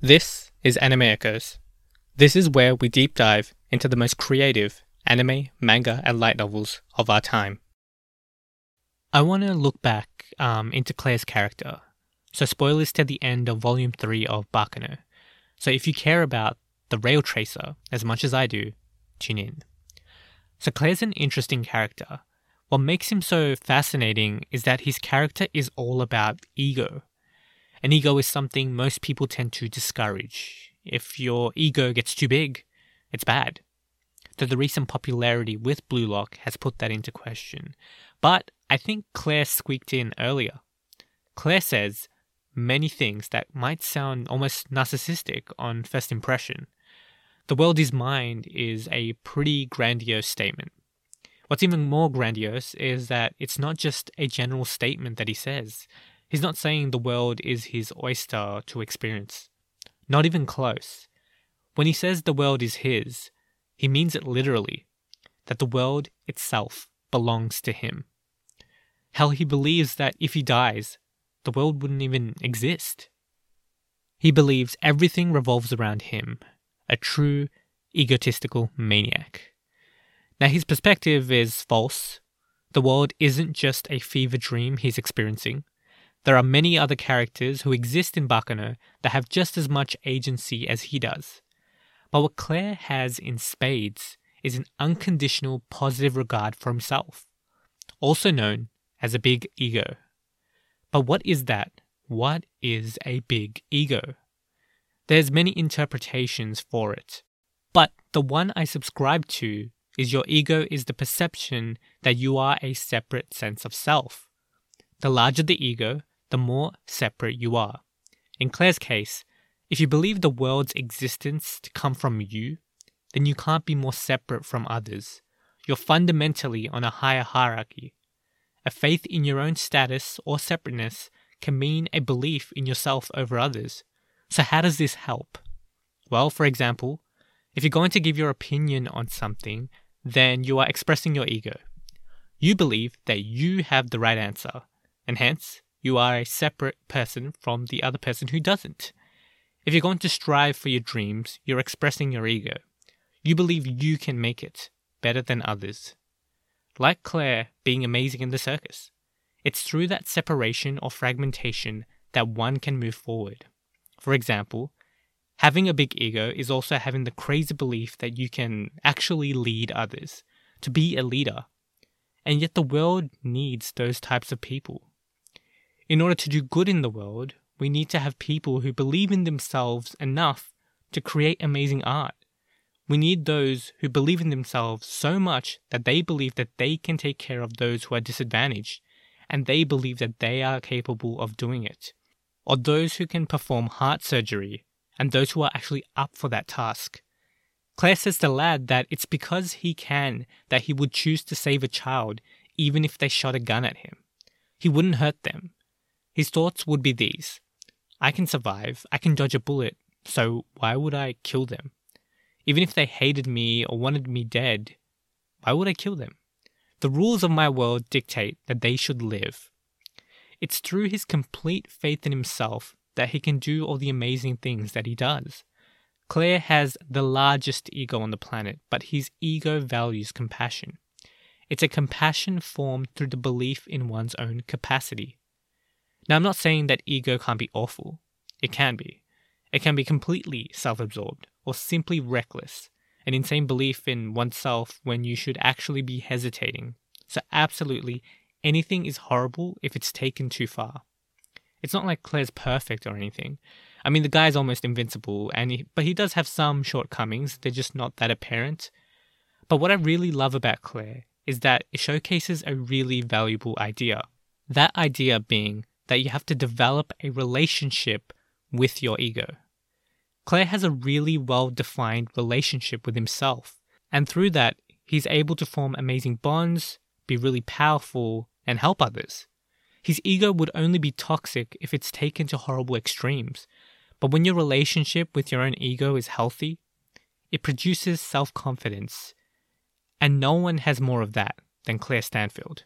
This is Anime Echoes. This is where we deep dive into the most creative anime, manga, and light novels of our time. I want to look back um, into Claire's character. So, spoilers to the end of Volume 3 of Baccano. So, if you care about the Rail Tracer as much as I do, tune in. So, Claire's an interesting character. What makes him so fascinating is that his character is all about ego. An ego is something most people tend to discourage. If your ego gets too big, it's bad. Though the recent popularity with Blue Lock has put that into question. But I think Claire squeaked in earlier. Claire says many things that might sound almost narcissistic on first impression. The world is mine is a pretty grandiose statement. What's even more grandiose is that it's not just a general statement that he says. He's not saying the world is his oyster to experience. Not even close. When he says the world is his, he means it literally, that the world itself belongs to him. Hell, he believes that if he dies, the world wouldn't even exist. He believes everything revolves around him, a true egotistical maniac. Now, his perspective is false. The world isn't just a fever dream he's experiencing. There are many other characters who exist in Baccano that have just as much agency as he does. But what Claire has in spades is an unconditional positive regard for himself, also known as a big ego. But what is that? What is a big ego? There's many interpretations for it. But the one I subscribe to is your ego is the perception that you are a separate sense of self. The larger the ego, the more separate you are. In Claire's case, if you believe the world's existence to come from you, then you can't be more separate from others. You're fundamentally on a higher hierarchy. A faith in your own status or separateness can mean a belief in yourself over others. So, how does this help? Well, for example, if you're going to give your opinion on something, then you are expressing your ego. You believe that you have the right answer, and hence, you are a separate person from the other person who doesn't. If you're going to strive for your dreams, you're expressing your ego. You believe you can make it better than others. Like Claire being amazing in the circus, it's through that separation or fragmentation that one can move forward. For example, having a big ego is also having the crazy belief that you can actually lead others, to be a leader. And yet the world needs those types of people. In order to do good in the world, we need to have people who believe in themselves enough to create amazing art. We need those who believe in themselves so much that they believe that they can take care of those who are disadvantaged, and they believe that they are capable of doing it. Or those who can perform heart surgery, and those who are actually up for that task. Claire says to Ladd that it's because he can that he would choose to save a child even if they shot a gun at him. He wouldn't hurt them. His thoughts would be these I can survive, I can dodge a bullet, so why would I kill them? Even if they hated me or wanted me dead, why would I kill them? The rules of my world dictate that they should live. It's through his complete faith in himself that he can do all the amazing things that he does. Claire has the largest ego on the planet, but his ego values compassion. It's a compassion formed through the belief in one's own capacity. Now, I'm not saying that ego can't be awful. It can be. It can be completely self absorbed or simply reckless, an insane belief in oneself when you should actually be hesitating. So, absolutely, anything is horrible if it's taken too far. It's not like Claire's perfect or anything. I mean, the guy's almost invincible, and he, but he does have some shortcomings. They're just not that apparent. But what I really love about Claire is that it showcases a really valuable idea. That idea being that you have to develop a relationship with your ego. Claire has a really well defined relationship with himself, and through that, he's able to form amazing bonds, be really powerful, and help others. His ego would only be toxic if it's taken to horrible extremes, but when your relationship with your own ego is healthy, it produces self confidence, and no one has more of that than Claire Stanfield.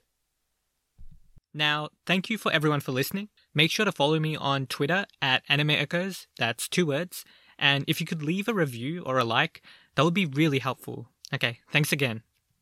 Now, thank you for everyone for listening. Make sure to follow me on Twitter at Anime Echoes. That's two words. And if you could leave a review or a like, that would be really helpful. Okay, thanks again.